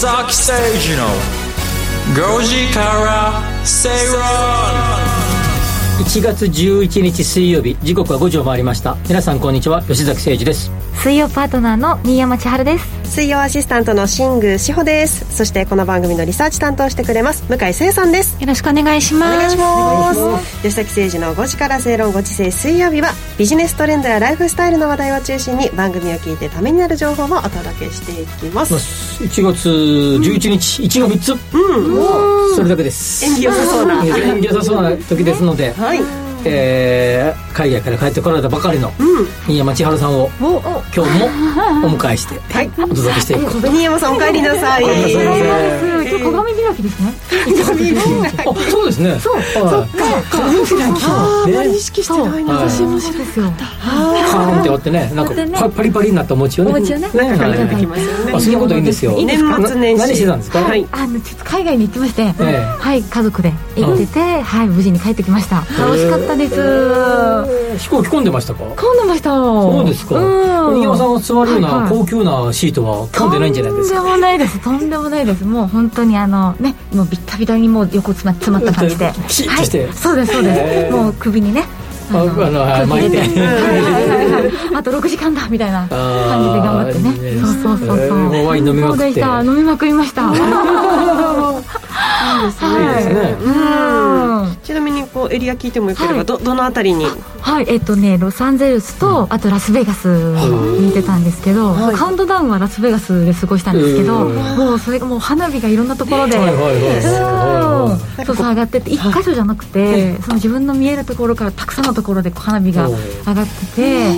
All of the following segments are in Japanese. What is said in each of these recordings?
崎誠二の5時から正論1月11日水曜日時刻は5時を回りました。皆さんこんにちは吉崎誠二です。水曜パートナーの新山千春です。水曜アシスタントの新宮志保です。そしてこの番組のリサーチ担当してくれます向井誠さんです。よろしくお願いします。お願いします。吉崎誠二の5時から正論5時制水曜日はビジネストレンドやライフスタイルの話題を中心に番組を聞いてためになる情報をお届けしていきます。1月11日、1が3つ。うん。それだけです。縁起良さそうな。縁起良さそうな時ですので、はいえー海外から帰ってこられたばかりの新山千春さんを今日もお迎えして、はい。お届けしていこう新山さんお帰りなさい今日鏡開きですね。あそうですね。そう。はい。鏡開き。あんまりね意識してないな、はい。私もそうですよ。カーンって割ってねなんかパパリパリになったお餅をね。お餅をね。ねはい。出てきますよね。あそんなこといいんですよ。いいですか？年末年始。な何してたんですか？はい。あのちょっと海外に行ってまして、えはい家族で行ってて、はい無事に帰ってきました。楽しかったです。えー飛行機込んでましたか？混んでました。そうですか。うん。新山さんが座るようない。高級なシートは混んでないんじゃないですか？とんでもないです。とんでもないです。もう本当にあのねもうビッタビタにもう横詰ま詰まった感じで。はい、そうですそうです。もう首にね。ああのはい巻いて。はいはいはいはいあと6時間だみたいな感じで頑張ってね。そうそうそうそう、ワイン飲みまくって。飲みまくりました はい。いいですね。うん。ちなみにこうエリア聞いてもよければ、はい。どどのあたりに？はい。えっとねロサンゼルスと、あとラスベガスに行ってたんですけど、はい。カウントダウンはラスベガスで過ごしたんですけど、うん。もうそれがもう花火がいろんなところで、はいはいはい。うん。そうそう上がってて一箇所じゃなくて、その自分の見えるところからたくさんのところで花火が上がってて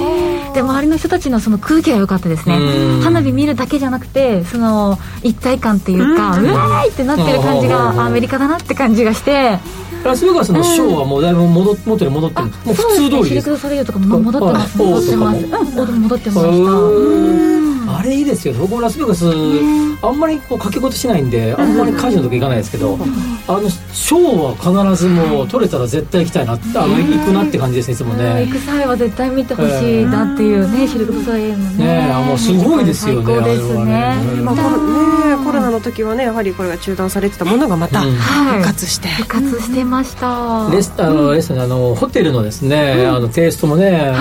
で周りの人たちのその空気が良かったですね。うん。花火見るだけじゃなくてその一体感っていうか、うわーいってなってる感じうんがアメリカだなって感じがして。ラスベガスのショーはもうだいぶ戻っ元に戻ってる。ん。ですもう普通通りです。シルク・ドゥ・ソレイユとかも戻ってますあ戻ってます戻ってました。うんあれいいですよ。僕もラスベガスあんまりこう掛け事しないんであんまりカジノとか行かないですけどあのショーは必ずもう取れたら絶対行きたいなあの行くなって感じですねいつもうん。ね行く際は絶対見てほしいなっていうねシルク・ドゥ・ソレイユのね。ねあもうすごいですよね最高ですあれはね。ねまあコロねコロナの時はねやはりこれが中断されてたものがまたうん。復活して、復活してました。レスあのレストランあのホテルのですね、あのテイストもね、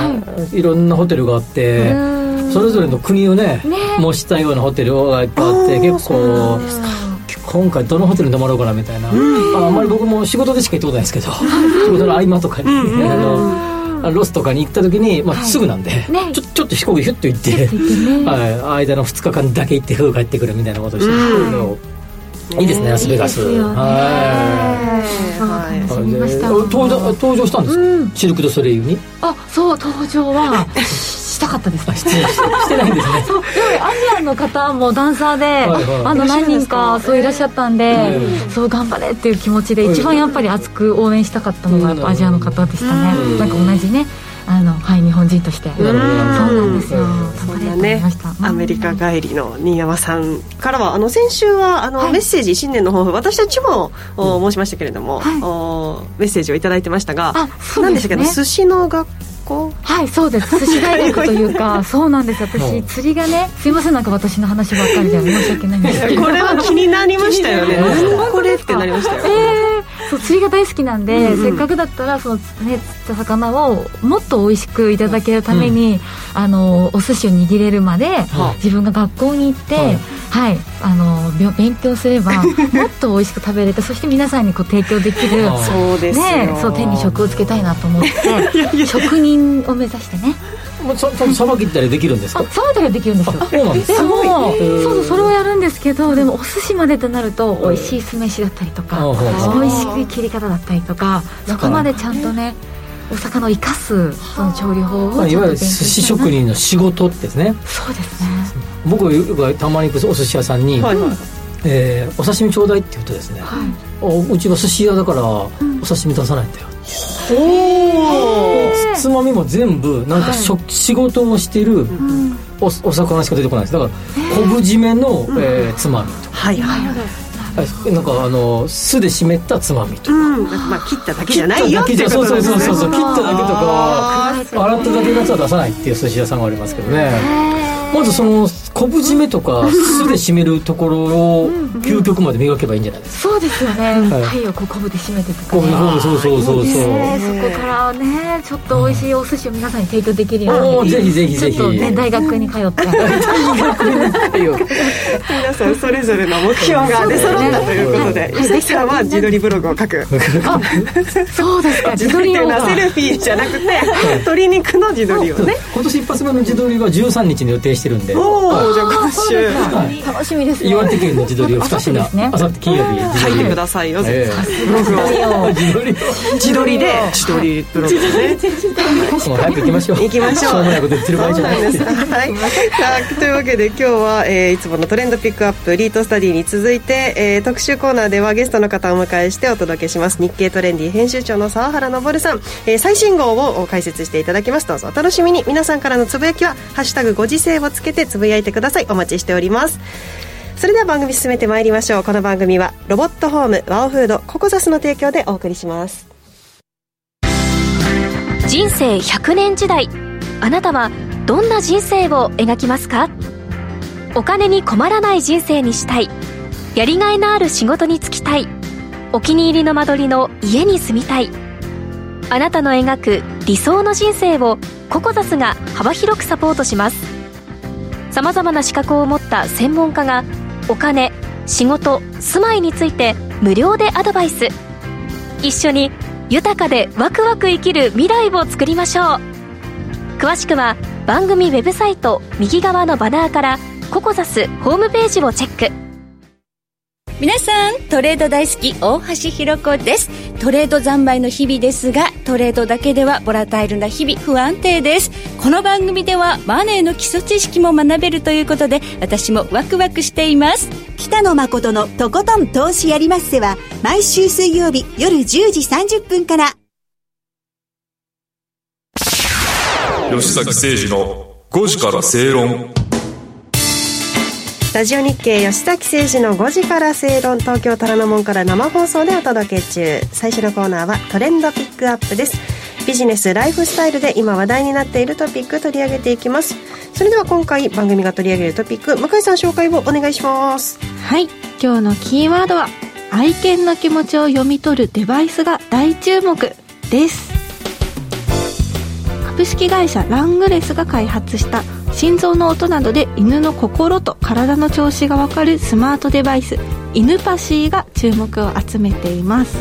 い、ろんなホテルがあって、うんそれぞれの国をねね。模したようなホテルがいっぱいあって結構今回どのホテルに泊まろうかなみたいな、ああんまり僕も仕事でしか行ったことないですけど仕事の合間とかに、あのロスとかに行った時に、まあ、すぐなんで、ね。ちょちょっと飛行機ヒュッと行ってはい、間の2日間だけ行ってすぐ帰ってくるみたいなことをしてるけど、いいですねラスベガス。はい。登場登場したんですシルク・ドゥ・ソレイユに？あそう登場は したかったですね。してしてないんですね。そうでもアジアの方もダンサーで、はいはい。あの何人かそういらっしゃったんで、うん。そう頑張れっていう気持ちで一番やっぱり熱く応援したかったのがアジアの方でしたね、うん。なんか同じねあのはい日本人として、そうなんですよ。うん。そんなね思いました、アメリカ帰りの新山さんからはあの先週はあの、はい。メッセージ新年の抱負私たちも、お申しましたけれども、はい。おメッセージをいただいてましたがあそう何でね。ですしたっけど寿司の学校？はいそうです。寿司大学というか そうなんです。私釣りがねすいませんなんか私の話ばっかりで申し訳ないんですけど。これは気になりましたよね。これってなりましたよ、えーそう釣りが大好きなんで、うんうん。せっかくだったらその、ね、釣った魚をもっと美味しくいただけるために、あのお寿司を握れるまで、は自分が学校に行って、ははい。いあの勉強すれば もっと美味しく食べれてそして皆さんにこう提供できる。あ。そうですよ、ね、そう手に職をつけたいなと思って 職人を目指してねさささばきったりできるんですあか？さばいたりはできるんですよ。そうなんです。でもへーそうそうそれをやるんですけどでもお寿司までとなると美味しい酢飯だったりとかあ美味しく切り方だったりとかそこまでちゃんとねお魚を生かすその調理法をまあ、いわゆる寿司職人の仕事ですね。そうですね。僕がたまに行くお寿司屋さんに、はいはい。えーお刺身ちょうだいって言うとですね、おうちは寿司屋だからお刺身出さないんだよ、つつまみも全部なんかしょ、仕事をしてるおお魚しか出てこないです。だから昆布締めの、えーつまみとか。はいはいはい。なんかあの酢で湿ったつまみとか。うん。まあ切っただけじゃないよ切っただけじゃそうそうそうそうそう。切っただけとか洗っただけのやつは出さないっていう寿司屋さんがありますけどねまずその昆布締めとか酢で締めるところを究極まで磨けばいいんじゃないですか？そうですよね。鯛をこう昆布で締めてとか、ね、そうそうそうそうそこからねちょっと美味しいお寿司を皆さんに提供できるようにぜひぜひぜひ。ちょっとね大学に通って。大学に。通って皆さんそれぞれの目標が出揃ったということで吉崎さんは自撮りブログを書く。あそうですか。自撮りっていうのはセルフィーじゃなくて鶏肉の自撮りをね。今年一発目の自撮りは13日に予定してるんで。おおじゃあ今週。楽しみです岩手県の自撮りを2品あさって金曜日書いてくださいよブログを自撮り自撮りで自撮りブログねもう早く行きましょう。行きましょう。しょうもないこと言ってる場合じゃないですはい。というわけで今日は、えー、いつものトレンドピックアップリートスタディに続いて、えー、特集コーナーではゲストの方をお迎えしてお届けします。日経トレンディ編集長の沢原昇さん、えー、最新号を解説していただきます。どうぞお楽しみに。皆さんからのつぶやきは「ハッシュタグご時世」をつけてつぶやいてください。お待ちしております。それでは番組進めてまいりましょう。この番組はロボットホームワオフードココザスの提供でお送りします。人生100年時代。あなたはどんな人生を描きますか？お金に困らない人生にしたい。やりがいのある仕事に就きたい。お気に入りの間取りの家に住みたい。あなたの描く理想の人生をココザスが幅広くサポートします。さまざまな資格を持った専門家がお金仕事住まいについて無料でアドバイス。一緒に豊かでワクワク生きる未来を作りましょう。詳しくは番組ウェブサイト右側のバナーからココザスホームページをチェック。皆さんトレード大好き大橋ひろ子です。トレード三昧の日々ですがトレードだけではボラタイルな日々不安定です。この番組ではマネーの基礎知識も学べるということで私もワクワクしています。北野誠のとことん投資やりまっせは毎週水曜日夜10時30分から。吉崎誠二の5時から正論ラジオ日経吉崎誠二の5時から正論東京虎ノ門から生放送でお届け中。最初のコーナーはトレンドピックアップです。ビジネスライフスタイルで今話題になっているトピック取り上げていきます。それでは今回番組が取り上げるトピック向井さん紹介をお願いします。はい。今日のキーワードは愛犬の気持ちを読み取るデバイスが大注目です。株式会社ラングレスが開発した心臓の音などで犬の心と体の調子が分かるスマートデバイス犬パシーが注目を集めています。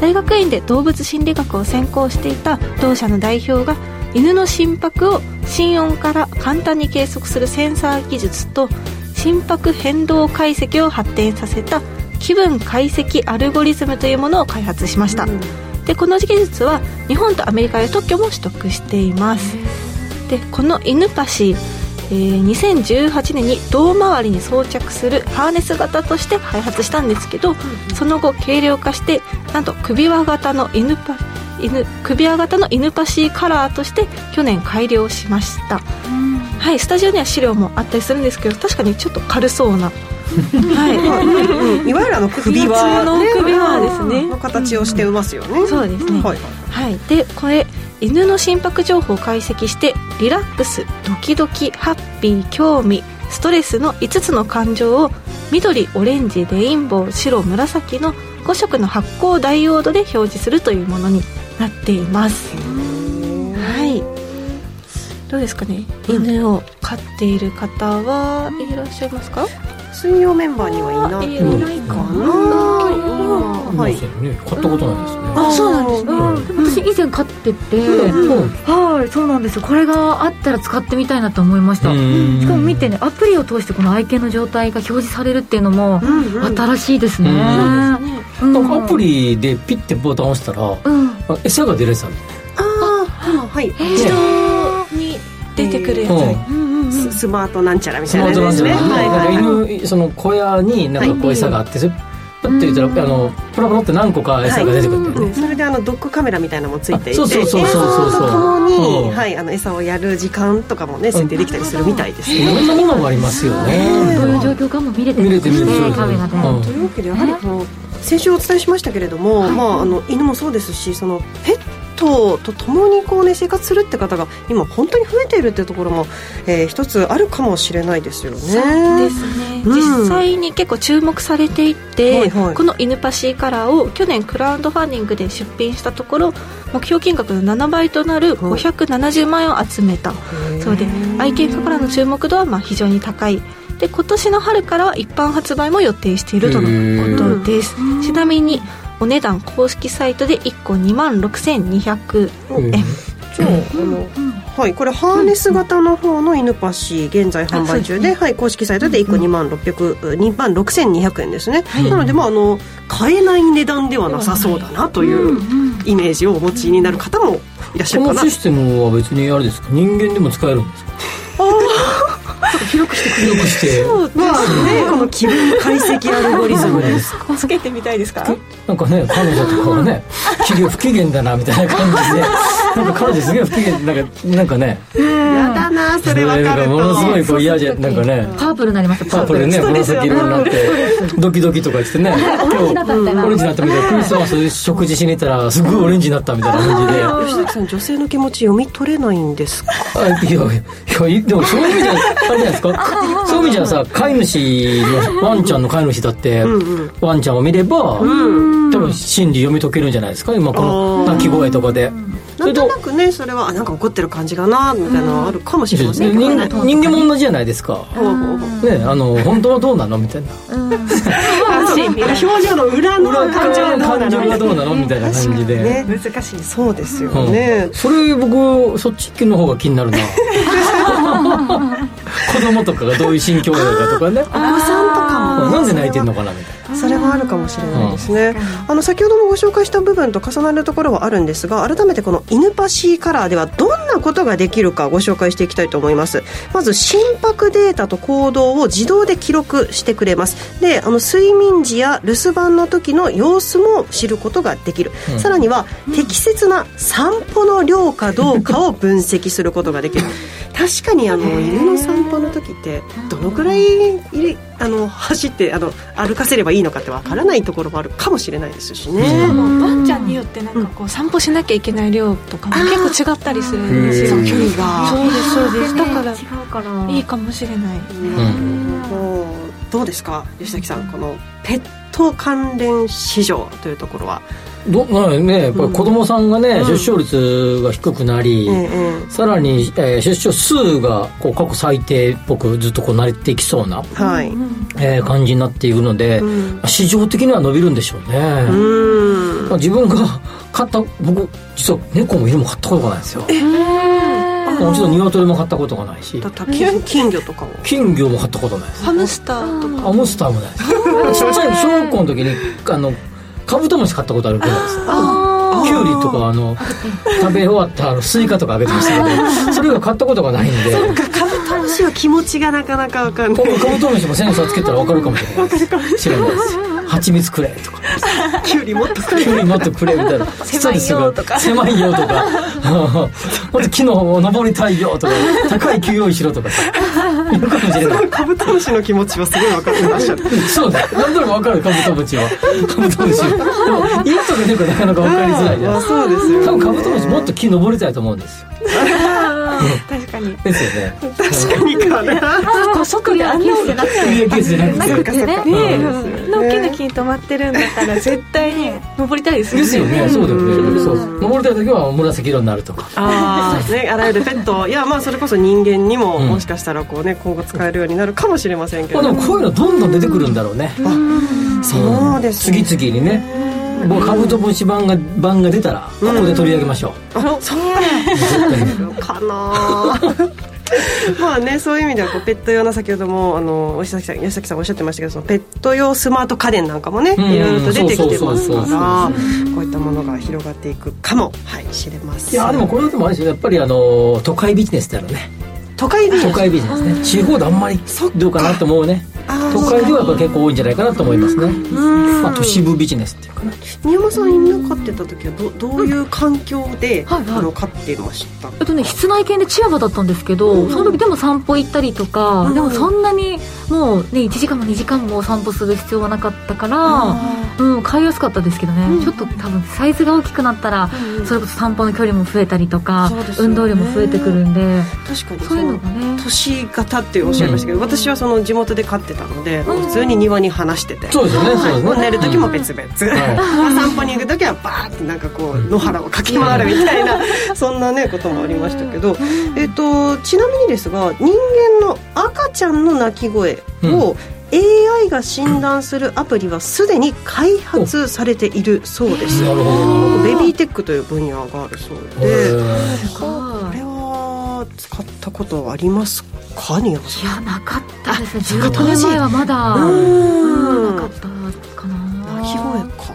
大学院で動物心理学を専攻していた同社の代表が犬の心拍を心音から簡単に計測するセンサー技術と心拍変動解析を発展させた気分解析アルゴリズムというものを開発しました、うん、でこの技術は日本とアメリカで特許も取得していますでこの犬パシえー、2018年に胴回りに装着するハーネス型として開発したんですけど、うん、その後軽量化してなんと首輪型の犬パ犬首輪型の犬パシーカラーとして去年改良しました、うん、はいスタジオには資料もあったりするんですけど確かにちょっと軽そうなはい、いわゆるあの首輪の首輪ですね。の形をしてますよね、そうですね、はい、はい、でこれ犬の心拍情報を解析してリラックスドキドキハッピー興味ストレスの5つの感情を緑オレンジレインボー白紫の5色の発光ダイオードで表示するというものになっています。はい。どうですかね、犬を飼っている方はいらっしゃいますか？水曜メンバーにはいないないかな、はい、ね、買ったことないですね。あ、そうなんですね。私以前買ってて、はい、そうなんですよ。これがあったら使ってみたいなと思いました。しかも見てね、アプリを通してこの愛犬の状態が表示されるっていうのも新しいですね。アプリでピッてボタン押したら、餌が出るやつある。ああ、はい。自動に出てくるやつ。スマートなんちゃらみたいなですね。犬その小屋になんかこう餌があって、プッて言ったら、あのプロプロって何個か餌が出てくるね、それであのドッグカメラみたいなのもついていてそうそうそうそうそう。ともに、はい、あの餌をやる時間とかもね設定できたりするみたいです。ねいろん。なものがありますよねどういう状況かも見れて見れて見れてカメラでというわけでやはりこの先週お伝えしましたけれども、まあ、あの犬もそうですしそのペットと共にこう、ね、生活するって方が今本当に増えているっていうところも、えー、一つあるかもしれないですよね。そうですね、うん、実際に結構注目されていて、はいはい、このイヌパシーカラーを去年クラウドファンディングで出品したところ目標金額の7倍となる570万円を集めた。そうで愛犬家からの注目度はまあ非常に高い。で今年の春から一般発売も予定しているとのことです。ちなみにお値段公式サイトで1個2万6200円。じゃああの、はい、これハーネス型の方の犬パシ現在販売中で、はい、公式サイトで1個2万600、2万6200円ですね、なのでまああの買えない値段ではなさそうだなというイメージをお持ちになる方もいらっしゃるかな。このシステムは別にあれですか？人間でも使えるんですか？広くしてくれるしてまあね。この気分解析アルゴリズム。で すつけてみたいですか？なんかね彼女とかはね 不機嫌だなみたいな感じでなんか彼女すげえ不機嫌なんかなんかね。やだなそれ分かるものすごいこう嫌じゃなんかね。パープルになりますパープルね紫色になってドキドキとかしてね。オレンジになったみたいな。オレンジになったみたいな。クリスマス食事しに行ったらすごいオレンジになったみたいな感じで。吉崎さん女性の気持ち読み取れないんですか？いやいやでもそういう意味じゃあれじゃないですか？そういう意味じゃさ飼い主のワンちゃんの飼い主だって、ワンちゃんを見れば、多分心理読み解けるんじゃないですか？今この鳴き声とかで。なんとなくねそれはなんか怒ってる感じかなみたいなのあるかもしれませんけど、ね、人人間も同じじゃないですか、ねあの本当はどうなのみたいな、表情の裏の感情がどうなのみたいな感じで、難しい。そうですよね、それ僕そっちの方が気になるな。子供とかがどういう心境なのかとかね。お子さん。とかも、なんで泣いてるのかなみたいな。それはあるかもしれないですね、あの先ほどもご紹介した部分と重なるところはあるんですが改めてこのイヌパシーカラーではどんなことができるかご紹介していきたいと思います。まず心拍データと行動を自動で記録してくれます。であの睡眠時や留守番の時の様子も知ることができる、うん、さらには適切な散歩の量かどうかを分析することができる確かにあの犬の散歩の時ってどのくらいあの走ってあの歩かせればいいのかってわからないところもあるかもしれないですしね。しかもワンちゃんによってなんかこう散歩しなきゃいけない量とかも結構違ったりするんですよ。距離が。そうですそうです。だから違うからいいかもしれない。どうですか吉崎さんこのペット関連市場というところは。どまあね、やっぱり子供さんがね、うん、出生率が低くなり、うん、さらに、えー、出生数がこう過去最低っぽくずっとこう慣れていきそうな、はい。えー、感じになっているので、うん、市場的には伸びるんでしょうね、まあ、自分が 買った僕実は猫も犬も買ったことがないんですよ。え。ー、もちろん鶏も買ったことがないし。金魚とかも金魚も飼ったことないです。ハムスターとか。ハムスターもないです。ちっちゃい小学校の時にあのカブトムシ飼ったことあるぐらいです。キュウリとかあの食べ終わったあのスイカとかあげてましたけどそれが飼ったことがないんで。そうかカブトムシは気持ちがなかなか分かんない。カブトムシもセンサーつけたら分かるかもしれない知らないです蜂蜜くれとか。キュウリもっとくれ。キュウリもっとくれみたいな。狭いよとか。狭いよとか。もっと木の登りたいよとか。高い木用意しろとかさ。言うかもしれない。カブトムシの気持ちはすごい分かってらっしゃる。そうだ。何となく分かるカブトムシは。カブトムシでも一頭で猫なかなか分かりづらいじゃん。そうですよ、多分カブトムシもっと木登りたいと思うんですよ。確かに。ですよね。確かに。かな外であんなケースじゃなくて。なくてね。ね。大きな木に止まってるんだったら絶対に登りたいですよね。ですよね。そうだよね。そう。登りたい時は紫色になるとか。ああねあらゆるペット。いやまあそれこそ人間にももしかしたらこうね今後使えるようになるかもしれませんけど。でもこういうのどんどん出てくるんだろうね。そうです次々にねもうカブトムシ版が版が出たらここで取り上げましょう、うん、あそうかな。まあねそういう意味ではこうペット用の先ほどもあの吉崎さん吉崎さんおっしゃってましたけどそのペット用スマート家電なんかもね、うん、いろいろと出てきてますからこういったものが広がっていくかもはい知れます。いやでもこれでもあれですよ。やっぱりあの都会ビジネスだよね都会ビジネス都会ビジネスね。地方であんまりどうかなと思うね。都会ではやっぱ結構多いんじゃないかなと思いますね、まあ、都市部ビジネスっていうかな。宮山さん犬飼ってた時はどどういう環境で、はいはい、あの飼ってました？えっとね室内犬でチアバだったんですけど、その時でも散歩行ったりとか、でもそんなにもうね1時間も2時間も散歩する必要はなかったからうん。買いやすかったですけどね、うん、ちょっと多分サイズが大きくなったら、うん、それこそ散歩の距離も増えたりとか、ね、運動量も増えてくるんで。確かにそういうのがね。都市型っておっしゃいましたけど、私はその地元で飼ってたので、普通に庭に放してて。そうですね、はい、寝る時も別々、はい、散歩に行く時はバーってなんかこう野原を駆け回るみたいな そんなねこともありましたけど、えっとちなみにですが人間の赤ちゃんの鳴き声を、AI が診断するアプリはすでに開発されているそうです。ベビーテックという分野があるそうでったことありますか？いやなかったですね。15年前はまだ。なかったかな。鳴き声か、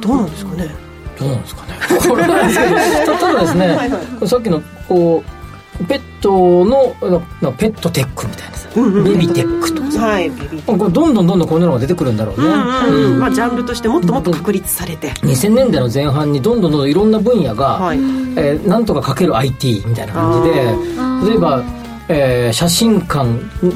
どうなんですかね？どうなんですかね？これなんですけど例えばですね、はいはい、さっきのこうペットのペットテックみたいなさ、ベビテックとかさ、はい、ベビこれどんどんどんどんこういうのが出てくるんだろうね、うんまあ、ジャンルとしてもっともっと確立されて。2000年代の前半にどんどんどんどんいろんな分野が、はい。えー、なんとかかける IT みたいな感じで例えばえー、写真館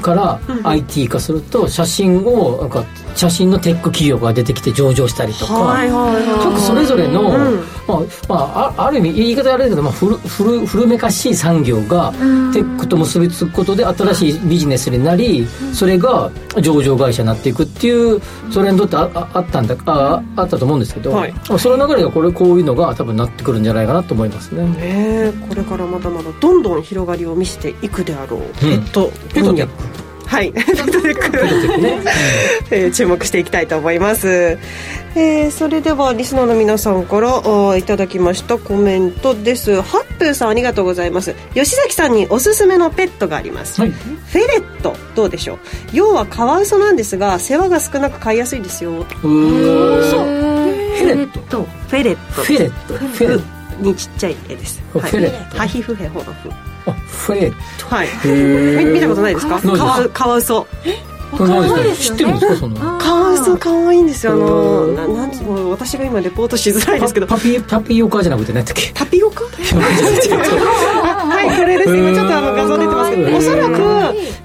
から IT 化すると写真をなんか写真のテック企業が出てきて上場したりとか、はいはいはい、各それぞれの、うん、まあまあ、あある意味言い方あれだけど、まあ、古古古めかしい産業がテックと結びつくことで新しいビジネスになりそれが上場会社になっていくっていうトレンドってあああったんだああったと思うんですけど、はい、その流れがこれこういうのが多分なってくるんじゃないかなと思いますね。ねこれからまだまだどんどん広がりを見せていくであろう、ペット分野。はい、ペットテック、ね。えー、注目していきたいと思います、えー、それではリスナーの皆さんからいただきましたコメントです。ハップーさんありがとうございます。吉崎さんにおすすめのペットがあります、はい、フェレットどうでしょう？要はカワウソなんですが世話が少なく飼いやすいですよ。フェレット。フェレット。フェレット。フェレット。にちっちゃいえです、はい、フェレット。ハヒフヘホのフ。あフェレットはい見たことないですか？カワウソ知ってるんですかその？可愛いんですよ。あのななんつも私が今レポートしづらいですけど。パピタピオカじゃなくて何だっけ？タピオカ？はいこれです。今ちょっとあの画像出てますけどおそらく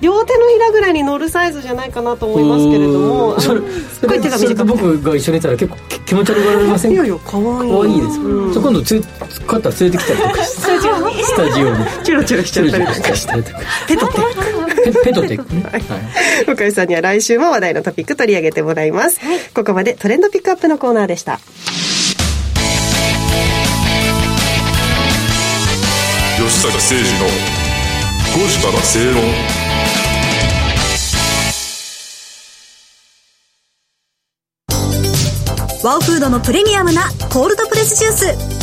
両手のひらぐらいに乗るサイズじゃないかなと思いますけれどもそれすごい手が短く。僕が一緒にいたら結構気持ち悪がられませんいやいや可愛い。可愛いですじゃ今度つかったら連れてきたりとかスタジオに。スタジオに。チラチラしちゃったりとか。して。ペトテペトテクね。向井さんには来週も話題のトピック取り上げてもらいます、はい、ここまでトレンドピックアップのコーナーでした。吉坂誠二の5時から正論。ワオフードのプレミアムなコールドプレスジュース。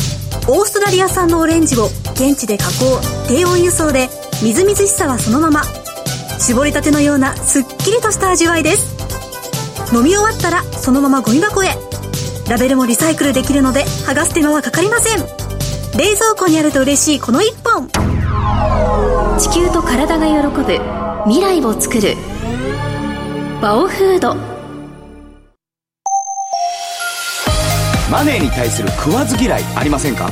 オーストラリア産のオレンジを現地で加工低温輸送でみずみずしさはそのまま絞りたてのようなすっきりとした味わいです。飲み終わったらそのままゴミ箱へ。ラベルもリサイクルできるので剥がす手間はかかりません。冷蔵庫にあると嬉しいこの一本。地球と体が喜ぶ未来を作る。バオフード。マネーに対する食わず嫌いありませんか？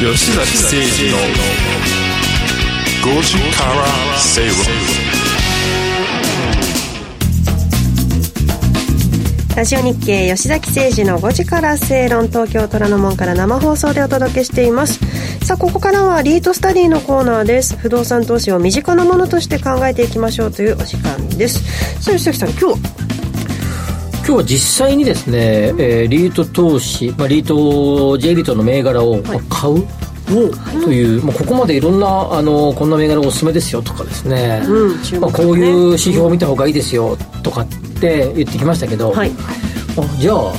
吉崎誠二の5時から正論ラジオ日経吉崎誠二の5時から正論。東京虎ノ門から生放送でお届けしています。さあここからはリートスタディのコーナーです不動産投資を身近なものとして考えていきましょうというお時間です。さあ吉崎さん今日今日は実際にですね、えー、リート投資、まあ、リート J リートの銘柄を買う、はい。という、まあ、ここまでいろんなあのこんな銘柄おすすめですよとかですね。うん、まあ、こういう指標を見た方がいいですよとかって言ってきましたけど、はい、あじゃあ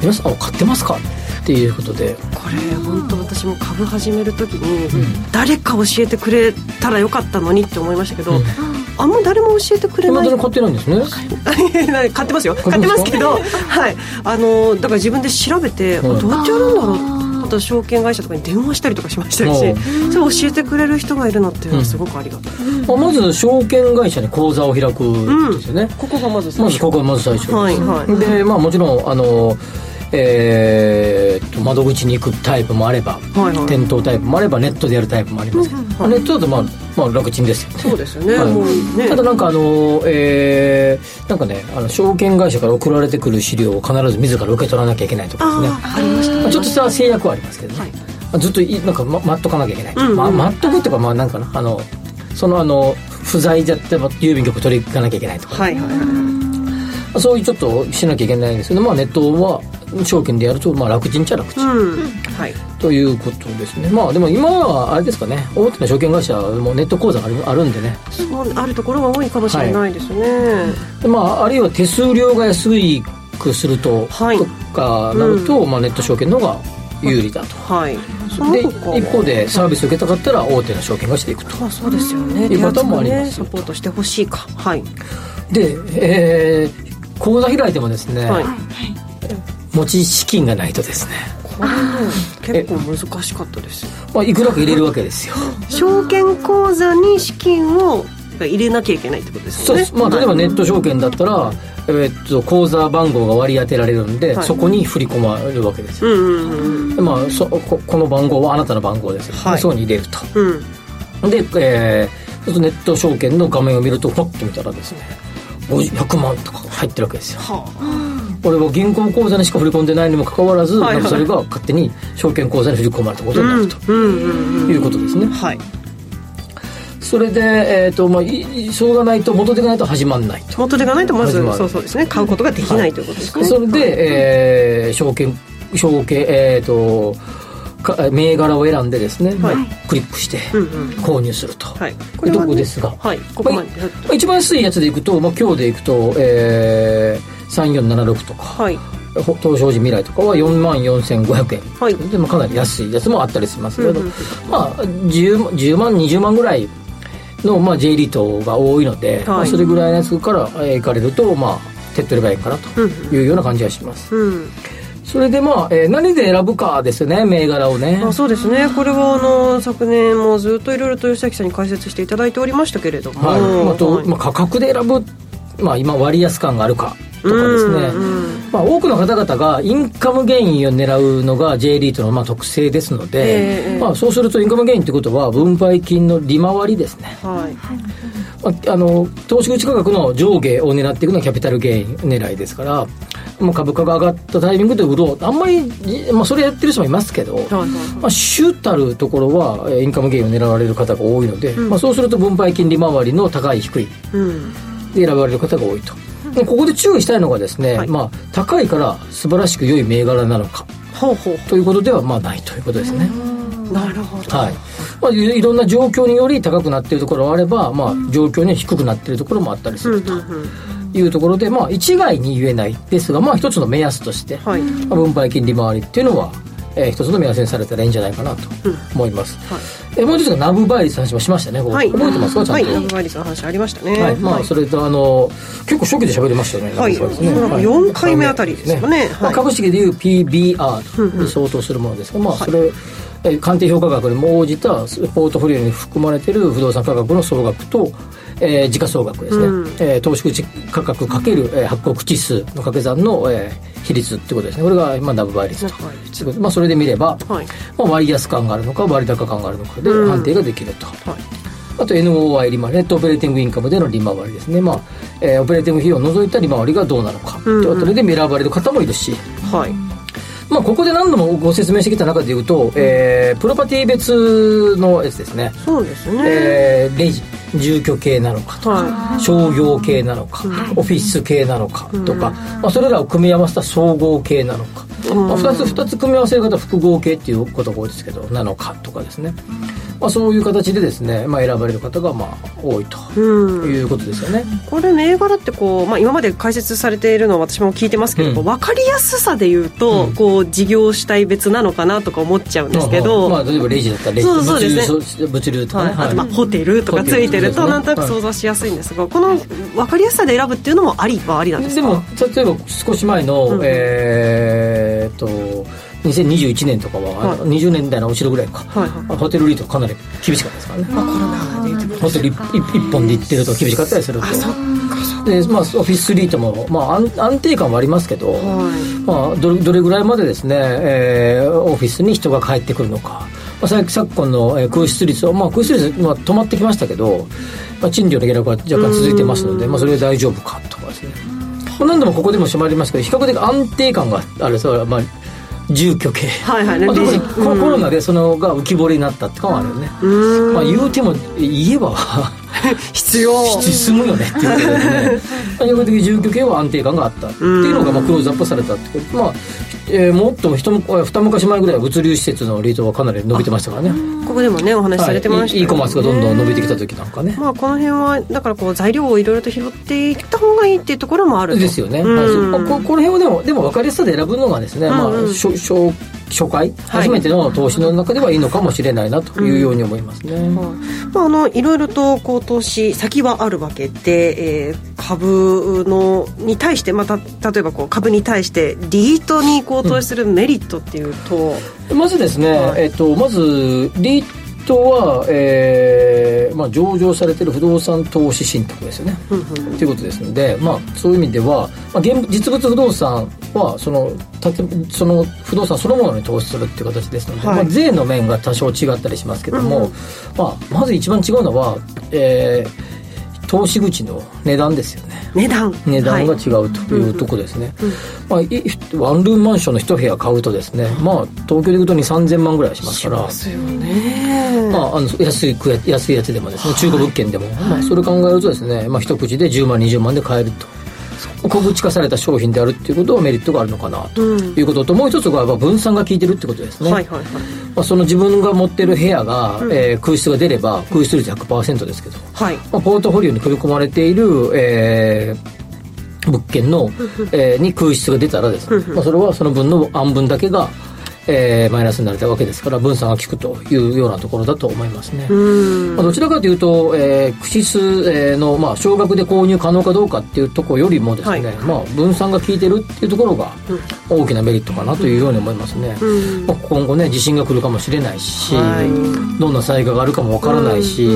皆さん買ってますか？っていうことで。これ本当私も株始める時に、誰か教えてくれたらよかったのにって思いましたけど、うんあんま誰も教えてくれない。今買ってないんですね。買ってますよ。買ってますけど はい。あのだから自分で調べて、どうやってやるんだろう。あと証券会社とかに電話したりとかしましたし、それ教えてくれる人がいるのっていうのはすごくありがたい、うん、まず証券会社に口座を開くんですよね、うん、ここがまず最初まずここがまず最初はいはい。でまあもちろんあのえー、と窓口に行くタイプもあれば、はいはい、店頭タイプもあればネットでやるタイプもありますけど、うんはい、ネットだとまあ、まあ、楽ちんですよね。そうですよね。はい、ね。ただなんかあのえー、なんかねあの証券会社から送られてくる資料を必ず自ら受け取らなきゃいけないとかですね。ありました、まあ、ちょっとした制約はありますけどね、はい。ずっとなんか、ま、待っとかなきゃいけない、うんうん、ま、待っとくっていうかまあなんかな。あのそのあの不在だって郵便局取り行かなきゃいけないとか、はいはいはい、そういうちょっとしなきゃいけないんですけど、まあ、ネットは証券でやると、まあ、楽ちんっちゃ楽ちん、うん、はい、ということですね。まあでも今はあれですかね。大手の証券会社もネット口座があるんでね。そうあるところが多いかもしれないですね、はい、まあ、あるいは手数料が安いくすると、はい、とかなると、うん、まあ、ネット証券の方が有利だと、はい、で一方でサービスを受けたかったら大手の証券会社でいくと、まあ、そうですよね。いう方もあります、サポートしてほしいか。はい。で、えー、口座開いてもですね、はい、持ち資金がないとですね。これね結構難しかったですよ、まあ、いくらか入れるわけですよ。証券口座に資金を入れなきゃいけないってことですね。そうまあ、例えばネット証券だったら、えー、っと口座番号が割り当てられるんで、はい、そこに振り込まれるわけですよ、うんうんうん、まあ、そここの番号はあなたの番号ですよ、はい、そこに入れると、うん、で、えー、ネット証券の画面を見るとほっと見たらですね100万とか入ってるわけですよ、はあ、これは銀行口座にしか振り込んでないにもかかわらず、はいはい、それが勝手に証券口座に振り込まれたことになると、いうことですね、はい。それで、えーとまあ、しょうがないと元手がないと始まらないと。元手がないとまずそうそうですね。買うことができない、はい、ということですかね。それで、はい、えー、証券証券えっ、ー、と銘柄を選んでですね、はい、クリックして購入すると、はい、これどこですが、はい、ここまで、まあ、一番安いやつでいくと、まあ、今日でいくと、えー、3476とか、はい、東証時未来とかは4万4500円、はい、でもかなり安いやつもあったりします。けど、うんうん、まあ 10, 10万20万ぐらいの、まあ、J リートが多いので、はい、まあ、それぐらいのやつから行かれると、まあ、手っ取り早いかなというような感じがします。うん、それでまあ、えー、何で選ぶかですよね銘柄をね。あそうですね。これはあの昨年もずっといろいろと吉崎さんに解説していただいておりましたけれども、はい。あと、はい、まあ、価格で選ぶ、まあ、今割安感があるかとかですね、まあ、多くの方々がインカムゲインを狙うのが J リートのまあ特性ですので、えー、まあ、そうするとインカムゲインということは分配金の利回りですね、はい。まあ、あの投資口価格の上下を狙っていくのはキャピタルゲイン狙いですから、まあ、株価が上がったタイミングで売ろうあんまり、まあ、それやってる人もいますけど、まあ、主たるところはインカムゲインを狙われる方が多いので、うん、まあ、そうすると分配金利回りの高い低いで選ばれる方が多いと。ここで注意したいのがですね、はい、まあ、高いから素晴らしく良い銘柄なのか。ほうほう。ということではまあないということですね。なるほど、はい。まあ、いろんな状況により高くなっているところがあれば、まあ、状況には低くなっているところもあったりすると。いうところで、まあ、一概に言えないですが、まあ、一つの目安として、はい、まあ、分配金利回りっていうのは、えー、一つの目安にされたらいいんじゃないかなと思います、うんはい、えー、もう一つがナブ倍率の話もしましたね、はい、覚えてますかちゃんと、はい、ナブ倍率の話ありましたね、はい。まあ、それとあの結構初期で喋りましたよね、はい、そうですね。4回目あたりですかね、まあ、株式でいう PBR に相当するものですが、まあ、それ、鑑定評価額にも応じたポートフォリオに含まれている不動産価格の総額と、えー、時価総額ですね、うん、えー、投資口価格かける、えー、発行口数の掛け算の、えー、比率ってことですね。これが、まあ、ナブ倍率と、はい、まあ、それで見れば、はい、まあ、割安感があるのか割高感があるのかで判定ができると、うんはい、あと NOI 利回りネットオペレーティングインカムでの利回りですね。まあ、えー、オペレーティング費用を除いた利回りがどうなのか。というあたりで選ばれる方もいるし、はい。まあ、ここで何度もご説明してきた中でいうと、えー、プロパティ別のやつですね。そうですね、えー、レジ住居系なのかとか、はい、商業系なのか、オフィス系なのかとか、まあ、それらを組み合わせた総合系なのか、まあ、2つ2つ組み合わせる方は複合系っていうことが多いですけどなのかとかですねまあ、そういう形でですね、まあ、選ばれる方がまあ多いということですよね、これ銘柄ってこう、まあ、今まで解説されているのは私も聞いてますけど、うん、分かりやすさでいうと、うん、こう事業主体別なのかなとか思っちゃうんですけど、まあ、例えばレジだったらレジそうそうですね物流とかね、はい、あとまあホテルとかついてるとなんとなく想像しやすいんですが、この分かりやすさで選ぶっていうのもありはありなんですかでも例えば少し前の、うん、えー、っと2021年とかは、はい、20年代の後ろぐらいか、はいはい、ホテルリートかなり厳しかったですからね、まあ、コロナでホテル一本で行ってると厳しかったりするとで、まあ、オフィスリートも、まあ、安安定感はありますけど、はい、まあ、どれどれぐらいまでですね、えー、オフィスに人が帰ってくるのか、まあ、昨今の、えー、空室率は、まあ、空室率、まあ、止まってきましたけど、まあ、賃料の下落は若干続いてますので、まあ、それで大丈夫かとかですね。何度もここでもしまりますけど比較的安定感があるそれはまあ住居系、はいはい。ねまあ、特にコロナでそのが浮き彫りになったってかもあるよね。まあ言うても家は 必要。住むよねっていうことでね。比較的住居系は安定感があった。っていうのがまあクローズアップされたって。まあえー、もっと一二昔前ぐらいは物流施設のリートはかなり伸びてましたからね。ここでもねお話しされてました、ね、はい、e コマースがどんどん伸びてきた時なんかね。まあこの辺はだからこう材料をいろいろと拾っていった方がいいっていうところもあるですよね、うん。まあ、ここの辺はでもでも分かりやすさで選ぶのがですね、うんまあ、初初初回、初めての投資の中ではいいのかもしれないなというように思いますね、うんまあ、あのいろいろとこう投資先はあるわけで、えー、株のに対して、また例えばこう株に対してリートにこう投資するメリットっていうと、うん、まずですね、はい、えっと、まずリートは、えーまあ、上場されてる不動産投資信託ですよね。と、うん、いうことですので、まあ、そういう意味では、まあ、現実物不動産はそのその不動産そのものに投資するっていう形ですので、はい、まあ、税の面が多少違ったりしますけども、うん、まあ、まず一番違うのは、えー投資口の値段ですよね。値段。値段が違うというとこですね、はいまあ、ワンルームマンションの一部屋買うとですね、まあ、東京でいうと2 3 0 0 0万ぐらいしますから。ね、まあ、あの安い安いやつでもですね中古物件でも、はい、まあ、それ考えるとですね、まあ、一口で10万20万で買えると小口化された商品であるっていうことはメリットがあるのかなということと、うん、もう一つが分散が効いてるってことですね、はいはいはい。まあ、その自分が持ってる部屋が、うん、えー、空室が出れば空室率100%ですけど、はい。まあ、ポートフォリオに組み込まれている、えー、物件の、えー、に空室が出たらですね、まあ、それはその分の案分だけがえー、マイナスになれたわけですから分散が効くというようなところだと思いますね、まあ、どちらかというと、えー、クシの、まあ、少額で購入可能かどうかっていうところよりもですね、はい、まあ、分散が効いてるっていうところが大きなメリットかなというように思いますね、まあ、今後ね地震が来るかもしれないし、はい、どんな災害があるかもわからないし、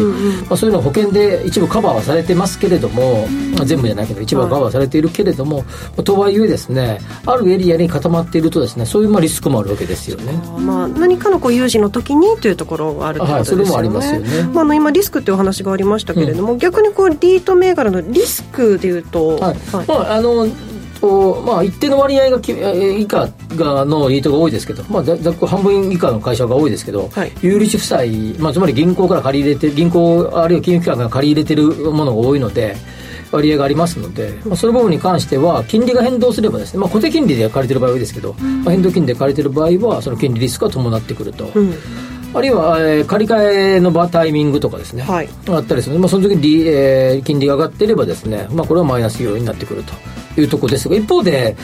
まあ、そういうのは保険で一部カバーはされてますけれども、まあ、全部じゃないけど一部はカバーされているけれども、とはいえですねあるエリアに固まっているとですねそういうまあリスクもあるわけですですよね。まあ、何かのこう有事の時にというところがあるということですよね。はい、それもありますよね。まあ、あの今リスクっていうお話がありましたけれども、うん、逆にこうリート銘柄のリスクでいうと、はい、はい、まああのまあ、一定の割合が以下がのリートが多いですけど、まあ、ざっく半分以下の会社が多いですけど、はい、有利子負債、まあ、つまり銀行から借り入れて銀行あるいは金融機関が借り入れてるものが多いので割合がありますので、まあ、その部分に関しては金利が変動すればですね、まあ、固定金利で借りてる場合はですけど、まあ、変動金利で借りてる場合はその金利リスクが伴ってくると。うん。あるいは、えー、借り換えの場タイミングとかですね、はい、あったりするまあ、その時に、えー、金利が上がっていればですね、まあ、これはマイナス要因になってくるというところですが一方で、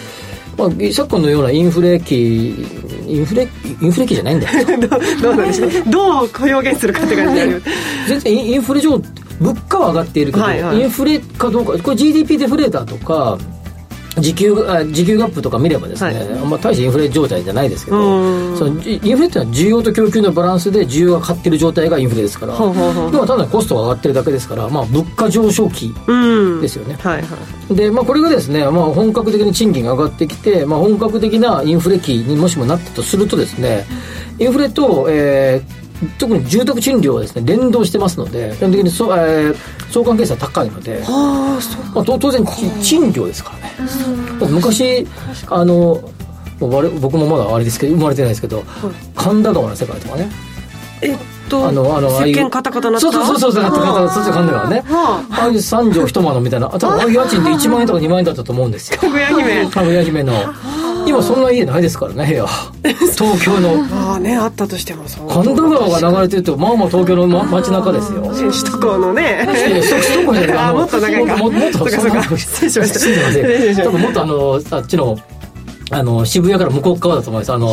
まあ、昨今のようなインフレ期インフレインフレ期じゃないんだ。よどうなんでしょう。どう表現するかって感じで全然インフレ上物価は上がっているけど、はいはい、インフレかどうかこれ GDP デフレーターとか時給あ時給ガップとか見ればですね、はい、まあ、大してインフレ状態じゃないですけどそのインフレっていうのは需要と供給のバランスで需要が買ってる状態がインフレですからでもただコストが上がってるだけですから、まあ、物価上昇期ですよね、はいはい、で、まあ、これがですね、まあ、本格的に賃金が上がってきて、まあ、本格的なインフレ期にもしもなったとするとですねインフレと、えー、特に住宅賃料はですね連動してますので基本的にそ、えー、相関係数は高いので、まあ、当然賃料ですからね。昔あの僕もまだあれですけど生まれてないですけど、神田川の世界とかね。えっとあのあの石鹸カタカタなそうそうそうそうそうカタカタそっち神田川ねあ。あいう三畳一間のみたいな多分ああいう家賃って1万円とか2万円だったと思うんですよ。かぐや姫。かぐや姫の今そんな家ないですからね部屋。東京の。ああねあったとしてもそう。神田川が流れてるとまあまあ東京の、ま、街中ですよ。首都高のね。首都高じゃない。あもっと長いか。ももっと失礼しました。多分もっとあのあっちのあの渋谷から向こう側だと思います。あの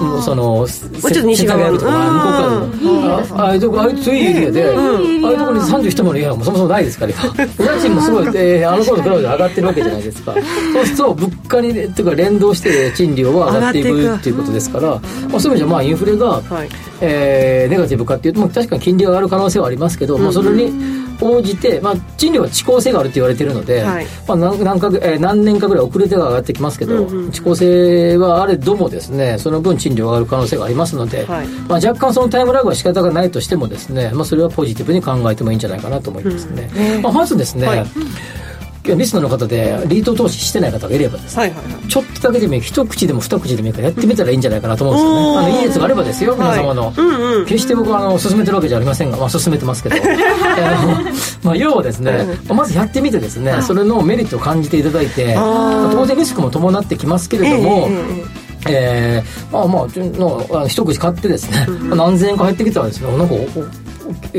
もうそのちょっと西側。とか向こう側のあああいうとこああいうそういうエリアで、ああいうところに。31棟の家はもうそもそもないですから今。家賃もすごい、えーあの頃と比べて上がってるわけじゃないですか。そうすると物価にっていうか連動して賃料は上がっていくっていうことですから、まあ、そういう意味じゃまあインフレが、はい。えーネガティブかっていうと、まあ、確かに金利が上がる可能性はありますけど、まあ、それに応じて、まあ、賃料は遅効性があるって言われてるので、はい。まあ、何何か、えー何年かぐらい遅れてが上がってきますけど、遅効性はあれどもですねその分賃料が上がる可能性がありますので、はい。まあ、若干そのタイムラグは仕方がないとしてもですね、まあ、それはポジティブに考えてもいいんじゃないかなと思いますね、まあ、まずですね、はいリスナーの方でリート投資してない方がいればですねはいはいはい。ちょっとだけでもいい一口でも二口でもいいからやってみたらいいんじゃないかなと思うんですよね、あのいいやつがあればですよ皆様の、うんうん決して僕はあの進めてるわけじゃありませんが、まあ、進めてますけど。まあ、要はですね、まずやってみてですねそれのメリットを感じていただいて、まあ当然リスクも伴ってきますけれども、えーまあまあちょのあの一口買ってですね、何千円か入ってきたらですねなんか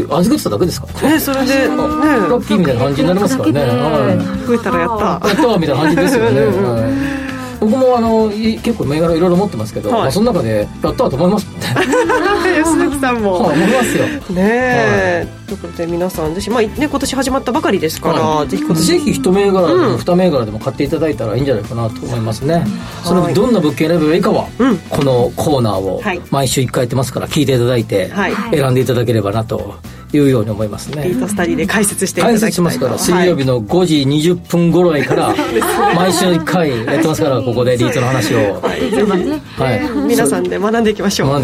預けてただけですか？らねねそれでねラッキーみたいな感じになりますからね、はい。増えたらやった。やったーみたいな感じですよね、はい僕もあのい結構銘柄いろいろ持ってますけど、はい。まあ、その中でやったーと思います。もんね吉崎さんも。はい思いますよ。ねえ、ということで皆さんぜひ、まあね、今年始まったばかりですから、はい。ぜひ今年。ぜひ一銘柄でも二銘柄でも買っていただいたらいいんじゃないかなと思いますね、それでどんな物件選べばいいかは、うん。このコーナーをはい。毎週1回やってますから聞いていただいてはい。選んでいただければなというように思いますね、リートスタディで解説していただ解きたい説しますから水曜日の5時20分頃から毎週1回やってますからここでリートの話を。はい。皆さんで学んでいきましょう。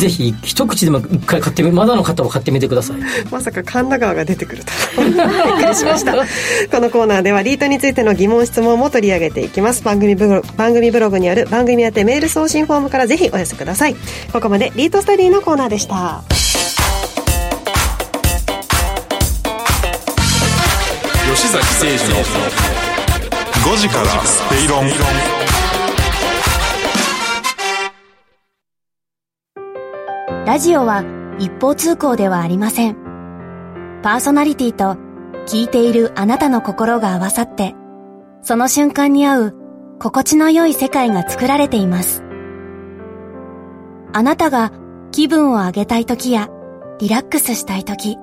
ぜひ一口でも一回買ってみまだの方は買ってみてください。まさか神田川が出てくると びっくりしました。このコーナーではリートについての疑問質問も取り上げていきます。番組ブログ番組ブログにある番組宛てメール送信フォームからぜひお寄せください。ここまでリートスタディのコーナーでした崎誠二の5時からスペイロンラジオは一方通行ではありません。パーソナリティと聞いているあなたの心が合わさって、その瞬間に合う心地の良い世界が作られています。あなたが気分を上げたい時やリラックスしたい時、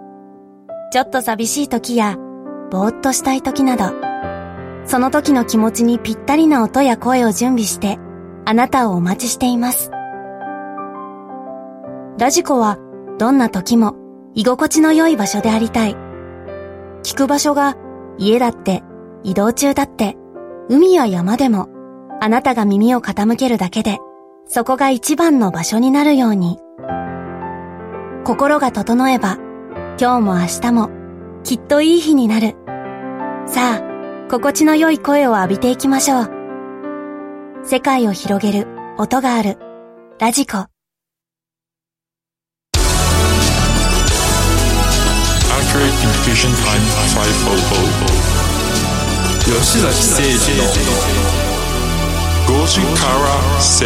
ちょっと寂しい時やぼーっとしたい時など、その時の気持ちにぴったりな音や声を準備して、あなたをお待ちしています。ラジコはどんな時も居心地の良い場所でありたい。聞く場所が家だって移動中だって海や山でもあなたが耳を傾けるだけでそこが一番の場所になるように。心が整えば今日も明日もきっといい日になる。さあ、心地の良い声を浴びていきましょう。世界を広げる音があるラジコ。Accurate Computation Time 500吉崎誠二の5時から正